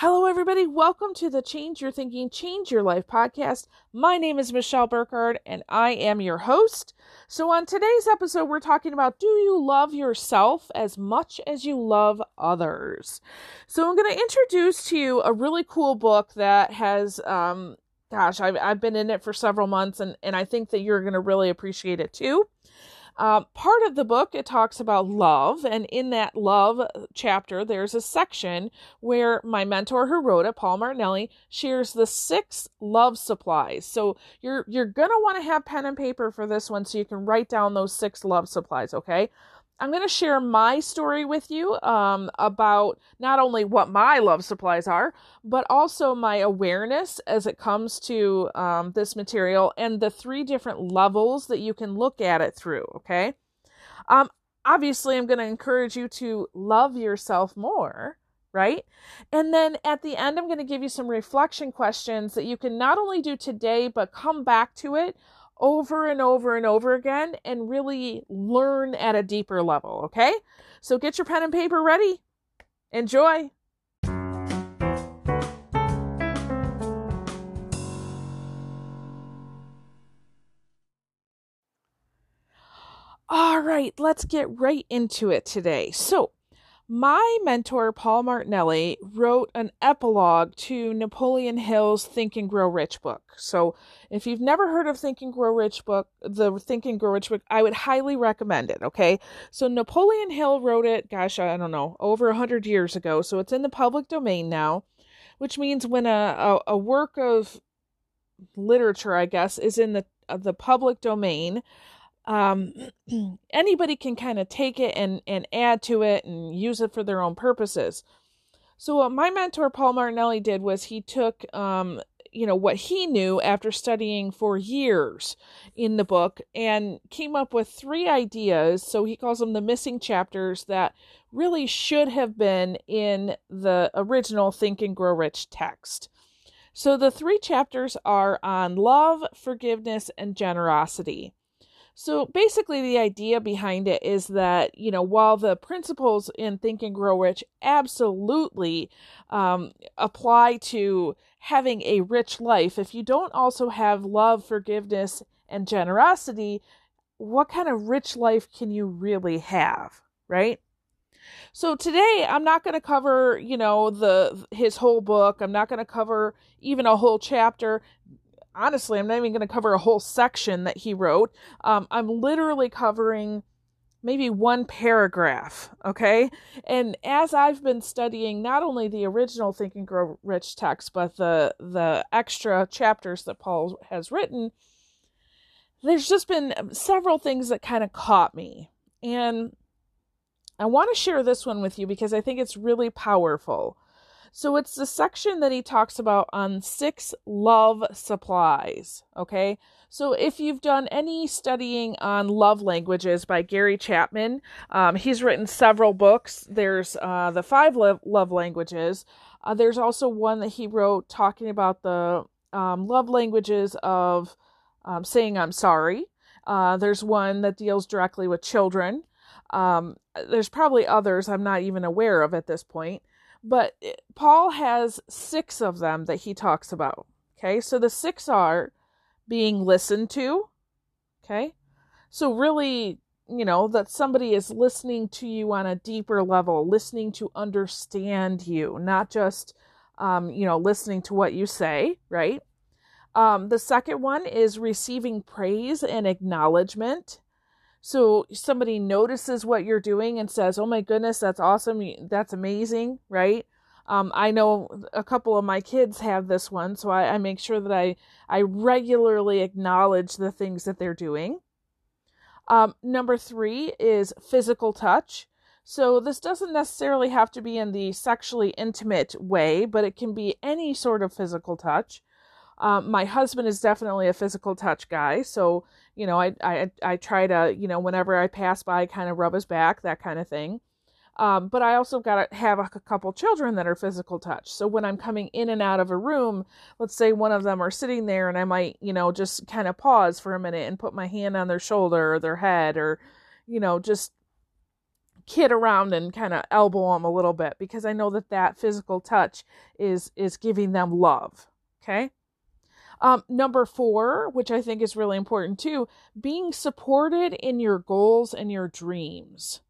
Hello, everybody. Welcome to the Change Your Thinking, Change Your Life podcast. My name is Michelle Burkhardt, and I am your host. So, on today's episode, we're talking about do you love yourself as much as you love others? So, I'm going to introduce to you a really cool book that has, um, gosh, I've, I've been in it for several months, and, and I think that you're going to really appreciate it too. Uh, part of the book, it talks about love, and in that love chapter, there's a section where my mentor who wrote it, Paul Martinelli, shares the six love supplies. So you're you're gonna want to have pen and paper for this one, so you can write down those six love supplies. Okay. I'm going to share my story with you um, about not only what my love supplies are, but also my awareness as it comes to um, this material and the three different levels that you can look at it through. Okay. Um, obviously, I'm going to encourage you to love yourself more. Right. And then at the end, I'm going to give you some reflection questions that you can not only do today, but come back to it over and over and over again and really learn at a deeper level, okay? So get your pen and paper ready. Enjoy. All right, let's get right into it today. So, my mentor, Paul Martinelli, wrote an epilogue to Napoleon Hill's Think and Grow Rich book. So, if you've never heard of Think and Grow Rich book, the Think and Grow Rich book, I would highly recommend it. Okay. So, Napoleon Hill wrote it, gosh, I don't know, over a hundred years ago. So, it's in the public domain now, which means when a, a, a work of literature, I guess, is in the, the public domain, um, anybody can kind of take it and, and add to it and use it for their own purposes. So what my mentor Paul Martinelli did was he took um, you know what he knew after studying for years in the book and came up with three ideas. So he calls them the missing chapters that really should have been in the original think and grow rich text. So the three chapters are on love forgiveness and generosity so basically, the idea behind it is that, you know, while the principles in Think and Grow Rich absolutely um, apply to having a rich life, if you don't also have love, forgiveness, and generosity, what kind of rich life can you really have, right? So today I'm not going to cover, you know, the his whole book. I'm not going to cover even a whole chapter honestly, I'm not even going to cover a whole section that he wrote. Um, I'm literally covering maybe one paragraph, okay? And as I've been studying not only the original Think and Grow Rich text, but the the extra chapters that Paul has written, there's just been several things that kind of caught me. And I want to share this one with you because I think it's really powerful. So it's the section that he talks about on six love supplies. Okay. So if you've done any studying on love languages by Gary Chapman, um, he's written several books. There's uh, the five love, love languages. Uh, there's also one that he wrote talking about the um, love languages of um, saying I'm sorry. Uh, there's one that deals directly with children. Um, there's probably others I'm not even aware of at this point. But Paul has six of them that he talks about. Okay, so the six are being listened to. Okay, so really, you know, that somebody is listening to you on a deeper level, listening to understand you, not just, um, you know, listening to what you say, right? Um, the second one is receiving praise and acknowledgement. So somebody notices what you're doing and says, "Oh my goodness, that's awesome. That's amazing," right? Um, I know a couple of my kids have this one, so I, I make sure that I I regularly acknowledge the things that they're doing. Um, number three is physical touch. So this doesn't necessarily have to be in the sexually intimate way, but it can be any sort of physical touch. Um, my husband is definitely a physical touch guy, so you know, I I I try to you know whenever I pass by, kind of rub his back, that kind of thing. Um, but I also got to have a couple children that are physical touch. So when I'm coming in and out of a room, let's say one of them are sitting there, and I might you know just kind of pause for a minute and put my hand on their shoulder or their head, or you know just kid around and kind of elbow them a little bit because I know that that physical touch is is giving them love. Okay. Um, number four, which I think is really important too, being supported in your goals and your dreams.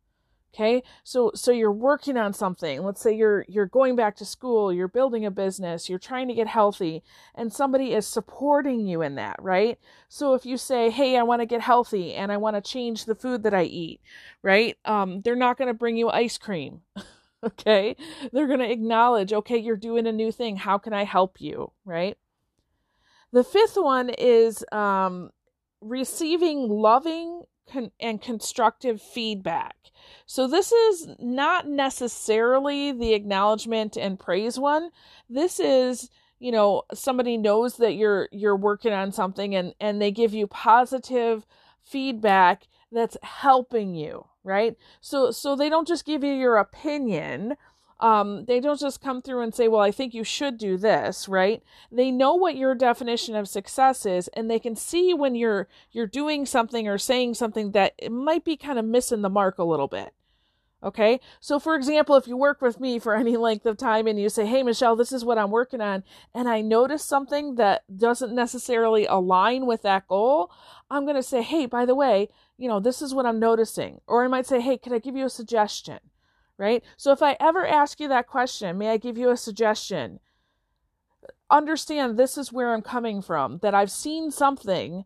Okay. So, so you're working on something. Let's say you're, you're going back to school, you're building a business, you're trying to get healthy and somebody is supporting you in that, right? So if you say, Hey, I want to get healthy and I want to change the food that I eat, right? Um, they're not going to bring you ice cream. okay. They're going to acknowledge, okay, you're doing a new thing. How can I help you? Right. The fifth one is, um, receiving loving con- and constructive feedback. So this is not necessarily the acknowledgement and praise one. This is you know somebody knows that you're you're working on something and and they give you positive feedback that's helping you right so so they don't just give you your opinion um, they don't just come through and say, well, I think you should do this, right? They know what your definition of success is, and they can see when you're you're doing something or saying something that it might be kind of missing the mark a little bit. Okay. So, for example, if you work with me for any length of time and you say, Hey, Michelle, this is what I'm working on, and I notice something that doesn't necessarily align with that goal, I'm going to say, Hey, by the way, you know, this is what I'm noticing. Or I might say, Hey, can I give you a suggestion? Right? So if I ever ask you that question, may I give you a suggestion? Understand this is where I'm coming from, that I've seen something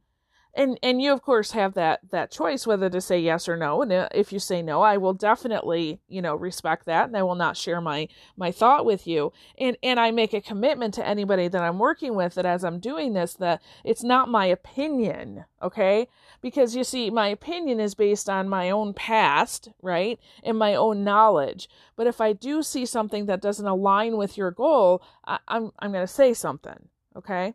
and and you of course have that that choice whether to say yes or no. And if you say no i will definitely you know respect that and i will not share my my thought with you. And and i make a commitment to anybody that i'm working with that as i'm doing this that it's not my opinion okay? Because you see my opinion is based on my own past right and my own knowledge. But if i do see something that doesn't align with your goal I, i'm i'm going to say something okay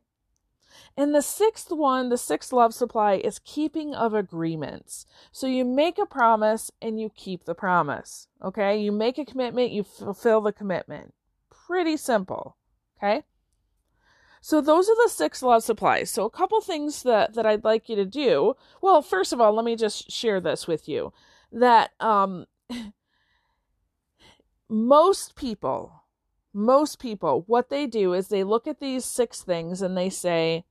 and the sixth one, the sixth love supply is keeping of agreements. So you make a promise and you keep the promise. Okay. You make a commitment, you fulfill the commitment. Pretty simple. Okay. So those are the six love supplies. So a couple things that, that I'd like you to do. Well, first of all, let me just share this with you that, um, most people, most people, what they do is they look at these six things and they say,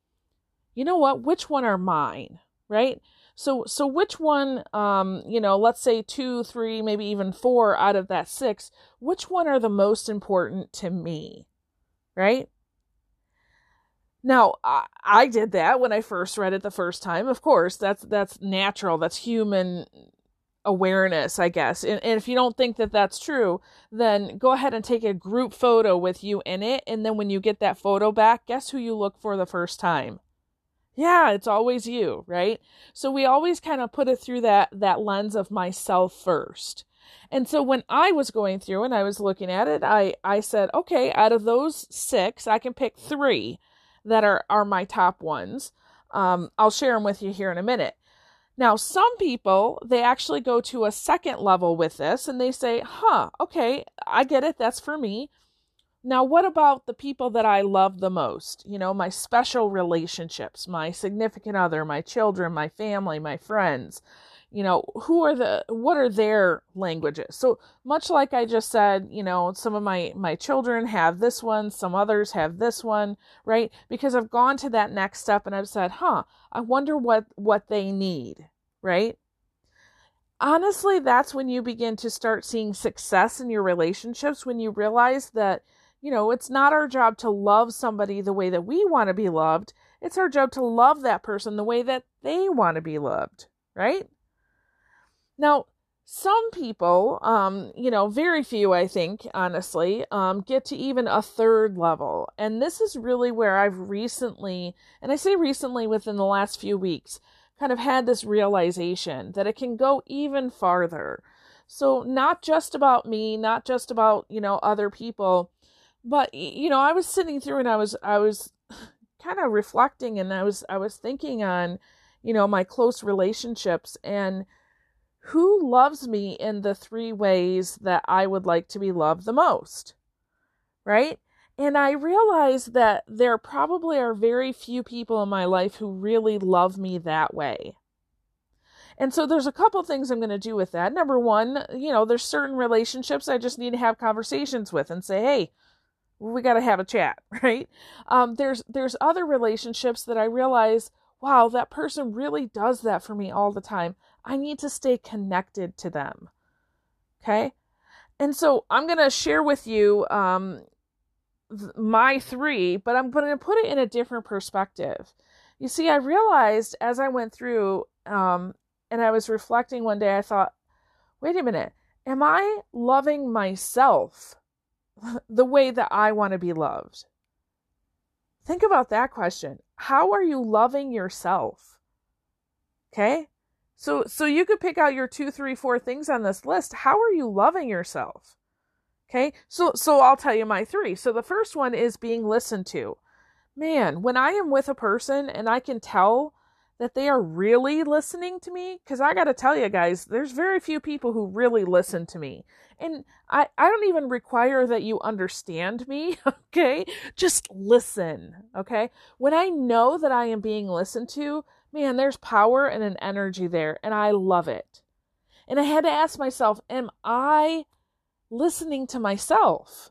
you know what, which one are mine, right? So, so which one, um, you know, let's say two, three, maybe even four out of that six, which one are the most important to me, right? Now, I, I did that when I first read it the first time. Of course, that's that's natural. That's human awareness, I guess. And, and, if you don't think that that's true, then go ahead and take a group photo with you in it. And then when you get that photo back, guess who you look for the first time? yeah it's always you right so we always kind of put it through that that lens of myself first and so when i was going through and i was looking at it i i said okay out of those six i can pick three that are are my top ones um, i'll share them with you here in a minute now some people they actually go to a second level with this and they say huh okay i get it that's for me now, what about the people that I love the most? You know, my special relationships, my significant other, my children, my family, my friends. You know, who are the what are their languages? So, much like I just said, you know, some of my my children have this one, some others have this one, right? Because I've gone to that next step and I've said, "Huh, I wonder what what they need." Right? Honestly, that's when you begin to start seeing success in your relationships when you realize that you know, it's not our job to love somebody the way that we want to be loved. It's our job to love that person the way that they want to be loved, right? Now, some people, um, you know, very few, I think, honestly, um, get to even a third level. And this is really where I've recently, and I say recently within the last few weeks, kind of had this realization that it can go even farther. So, not just about me, not just about, you know, other people, but you know, I was sitting through and I was I was kind of reflecting and I was I was thinking on, you know, my close relationships and who loves me in the three ways that I would like to be loved the most. Right? And I realized that there probably are very few people in my life who really love me that way. And so there's a couple things I'm going to do with that. Number one, you know, there's certain relationships I just need to have conversations with and say, hey, we got to have a chat, right? Um, there's there's other relationships that I realize, wow, that person really does that for me all the time. I need to stay connected to them. Okay, and so I'm gonna share with you um, th- my three, but I'm going to put it in a different perspective. You see, I realized as I went through um, and I was reflecting one day, I thought, wait a minute, am I loving myself the way that I want to be loved? Think about that question. How are you loving yourself? Okay? So so you could pick out your two, three, four things on this list. How are you loving yourself? Okay? So so I'll tell you my three. So the first one is being listened to. Man, when I am with a person and I can tell that they are really listening to me because i gotta tell you guys there's very few people who really listen to me and i i don't even require that you understand me okay just listen okay when i know that i am being listened to man there's power and an energy there and i love it. And i had to ask myself am i listening to myself?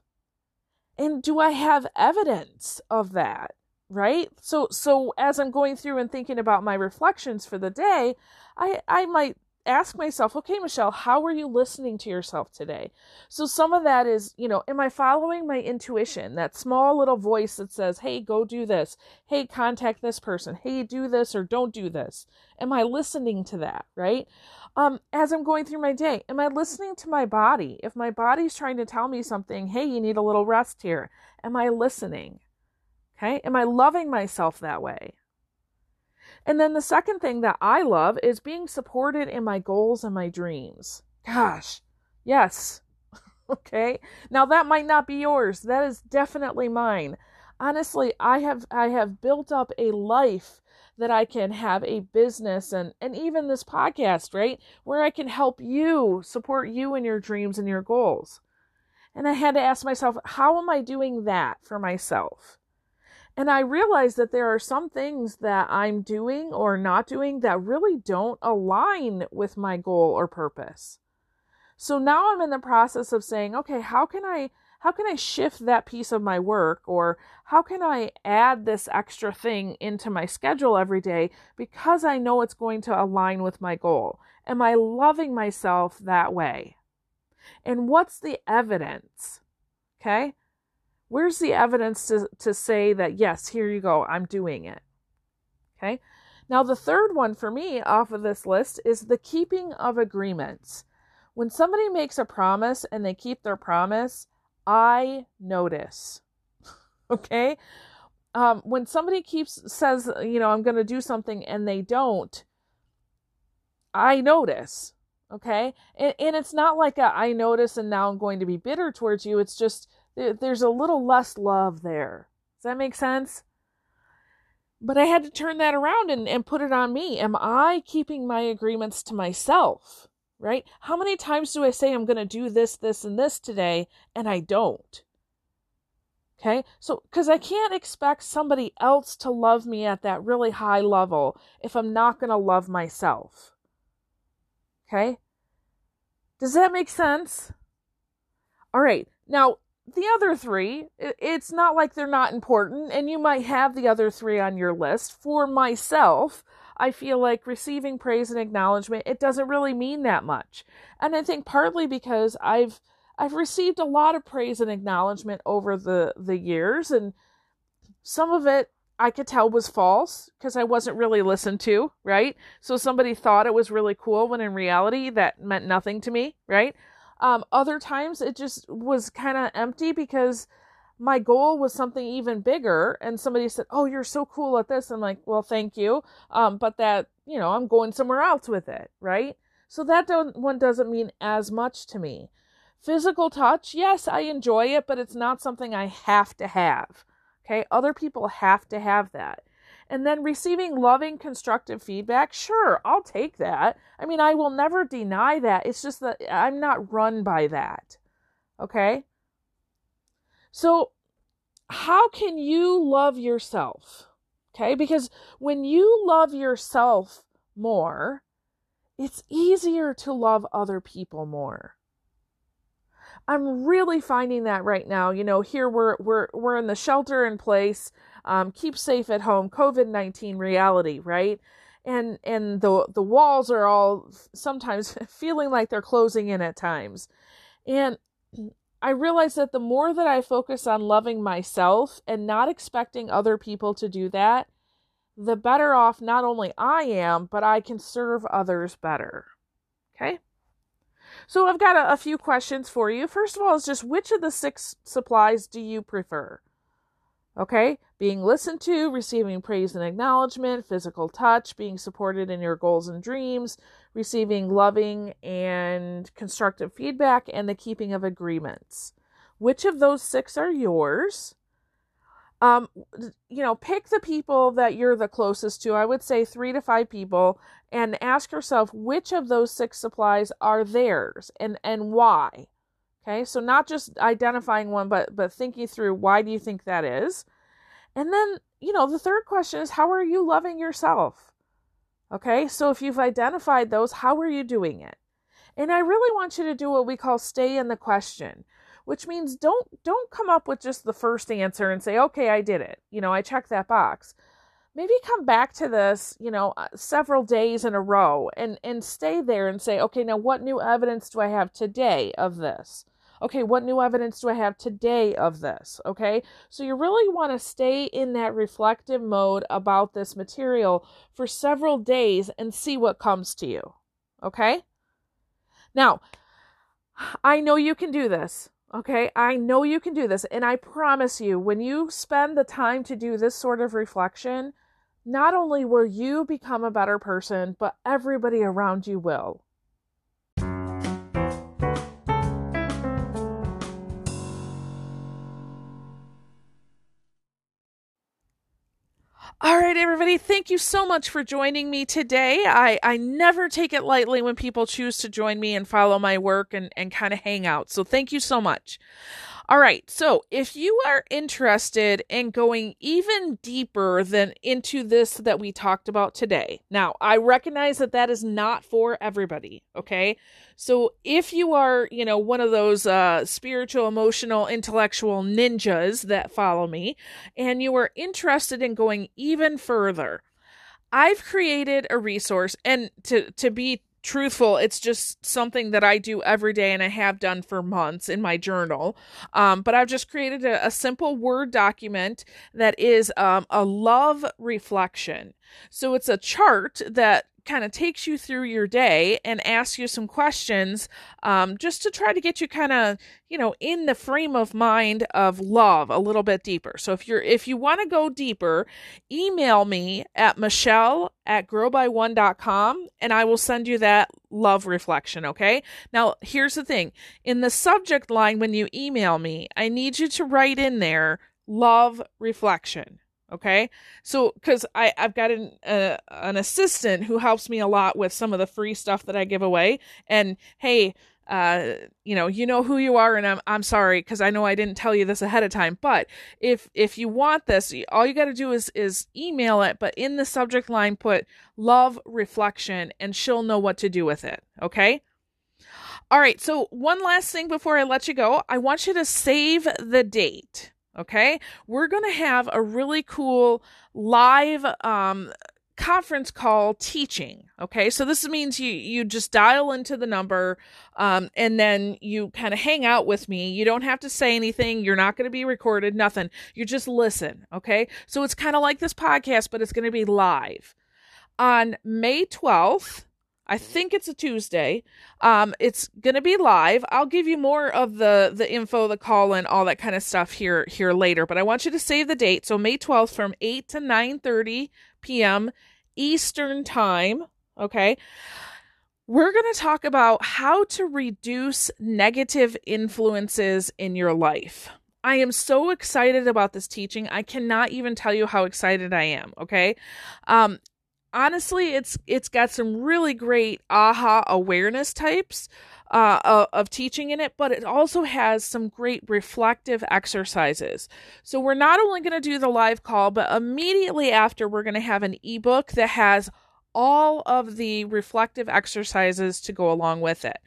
And do i have evidence of that right? So so as i'm going through and thinking about my reflections for the day i i might ask myself okay michelle how are you listening to yourself today? So some of that is you know am i following my intuition? That small little voice that says hey go do this. Hey contact this person. Hey do this or don't do this. Am i listening to that right? Um as i'm going through my day am i listening to my body? If my body's trying to tell me something hey you need a little rest here am i listening? Okay. Am I loving myself that way? And then the second thing that I love is being supported in my goals and my dreams. Gosh, yes. okay. Now that might not be yours. That is definitely mine. Honestly, I have I have built up a life that I can have a business and and even this podcast, right? Where I can help you, support you in your dreams and your goals. And I had to ask myself, how am I doing that for myself? And I realize that there are some things that I'm doing or not doing that really don't align with my goal or purpose. So now I'm in the process of saying, okay, how can I how can I shift that piece of my work or how can I add this extra thing into my schedule every day because I know it's going to align with my goal? Am I loving myself that way? And what's the evidence? Okay? Where's the evidence to, to say that, yes, here you go, I'm doing it? Okay. Now, the third one for me off of this list is the keeping of agreements. When somebody makes a promise and they keep their promise, I notice. okay. Um, when somebody keeps says, you know, I'm going to do something and they don't, I notice. Okay. And, and it's not like a, I notice and now I'm going to be bitter towards you. It's just, there's a little less love there. Does that make sense? But I had to turn that around and, and put it on me. Am I keeping my agreements to myself? Right? How many times do I say I'm going to do this, this, and this today, and I don't? Okay? So, because I can't expect somebody else to love me at that really high level if I'm not going to love myself. Okay? Does that make sense? All right. Now, the other three, it's not like they're not important, and you might have the other three on your list. For myself, I feel like receiving praise and acknowledgement, it doesn't really mean that much. And I think partly because I've I've received a lot of praise and acknowledgement over the the years and some of it I could tell was false because I wasn't really listened to, right? So somebody thought it was really cool when in reality that meant nothing to me, right? Um, other times it just was kind of empty because my goal was something even bigger and somebody said oh you're so cool at this. I'm like well thank you. Um, but that you know i'm going somewhere else with it right? So that one doesn't mean as much to me. Physical touch yes i enjoy it but it's not something i have to have okay? Other people have to have that and then receiving loving, constructive feedback, sure, I'll take that. I mean, I will never deny that. It's just that I'm not run by that. Okay? So, how can you love yourself? Okay? Because when you love yourself more, it's easier to love other people more. I'm really finding that right now. You know, here we're we're we're in the shelter in place, um, keep safe at home, COVID nineteen reality, right? And and the the walls are all sometimes feeling like they're closing in at times, and I realize that the more that I focus on loving myself and not expecting other people to do that, the better off not only I am, but I can serve others better. Okay? So I've got a, a, few questions for you. First of all, is just which of the six supplies do you prefer? Okay, being listened to, receiving praise and acknowledgement, physical touch, being supported in your goals and dreams, receiving loving and constructive feedback, and the keeping of agreements. Which of those six are yours? um you know pick the people that you're the closest to i would say 3 to 5 people and ask yourself which of those six supplies are theirs and and why okay so not just identifying one but but thinking through why do you think that is? And then you know the third question is how are you loving yourself? Okay so if you've identified those how are you doing it? And i really want you to do what we call stay in the question which means don't don't come up with just the first answer and say okay i did it. You know i checked that box. Maybe come back to this you know uh, several days in a row and and stay there and say okay now what new evidence do i have today of this okay what new evidence do i have today of this okay so you really want to stay in that reflective mode about this material for several days and see what comes to you okay now i know you can do this Okay, I know you can do this. And I promise you, when you spend the time to do this sort of reflection, not only will you become a better person, but everybody around you will. All right, everybody, thank you so much for joining me today. I, I never take it lightly when people choose to join me and follow my work and, and kind of hang out. So thank you so much. All right. So if you are interested in going even deeper than into this that we talked about today, now I recognize that that is not for everybody. Okay. So if you are, you know, one of those uh, spiritual, emotional, intellectual ninjas that follow me and you are interested in going even further, I've created a resource and to to be truthful it's just something that i do every day and i have done for months in my journal. Um, but i've just created a, a simple word document that is um, a love reflection. So it's a chart that kind of takes you through your day and asks you some questions um, just to try to get you kind of you know in the frame of mind of love a little bit deeper. So if you're if you want to go deeper email me at michelle at growby1.com and i will send you that love reflection okay? Now here's the thing. In the subject line when you email me i need you to write in there love reflection Okay. So, cause I, I've got an, an assistant who helps me a lot with some of the free stuff that I give away. And hey, uh, you know, you know who you are, and I'm I'm sorry because I know I didn't tell you this ahead of time. But if if you want this, all you got to do is is email it, but in the subject line put love reflection, and she'll know what to do with it. Okay. All right. So one last thing before I let you go, I want you to save the date. Okay. We're going to have a really cool live um, conference call teaching. Okay. So this means you, you just dial into the number um, and then you kind of hang out with me. You don't have to say anything. You're not going to be recorded, nothing. You just listen. Okay. So it's kind of like this podcast, but it's going to be live on May 12th I think it's a Tuesday. Um, it's gonna be live. I'll give you more of the the info, the call and all that kind of stuff here here later. But I want you to save the date. So May twelfth from eight to nine thirty p.m. Eastern time. Okay. We're going to talk about how to reduce negative influences in your life. I am so excited about this teaching. I cannot even tell you how excited I am. Okay. Um, honestly, it's it's got some really great aha awareness types uh, of teaching in it, but it also has some great reflective exercises. So we're not only going to do the live call, but immediately after, we're going to have an ebook that has all of the reflective exercises to go along with it.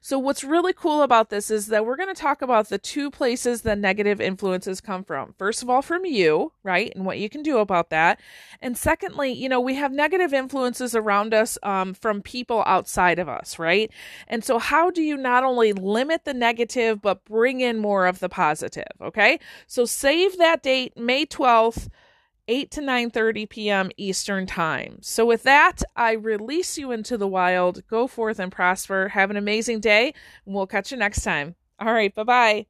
So, what's really cool about this is that we're going to talk about the two places the negative influences come from. First of all, from you, right? And what you can do about that. And secondly, you know, we have negative influences around us um, from people outside of us, right? And so, how do you not only limit the negative, but bring in more of the positive? Okay. So, save that date, May 12th. 8 to 9:30 p.m. Eastern Time. So with that, I release you into the wild. Go forth and prosper. Have an amazing day, and we'll catch you next time. All right, bye-bye.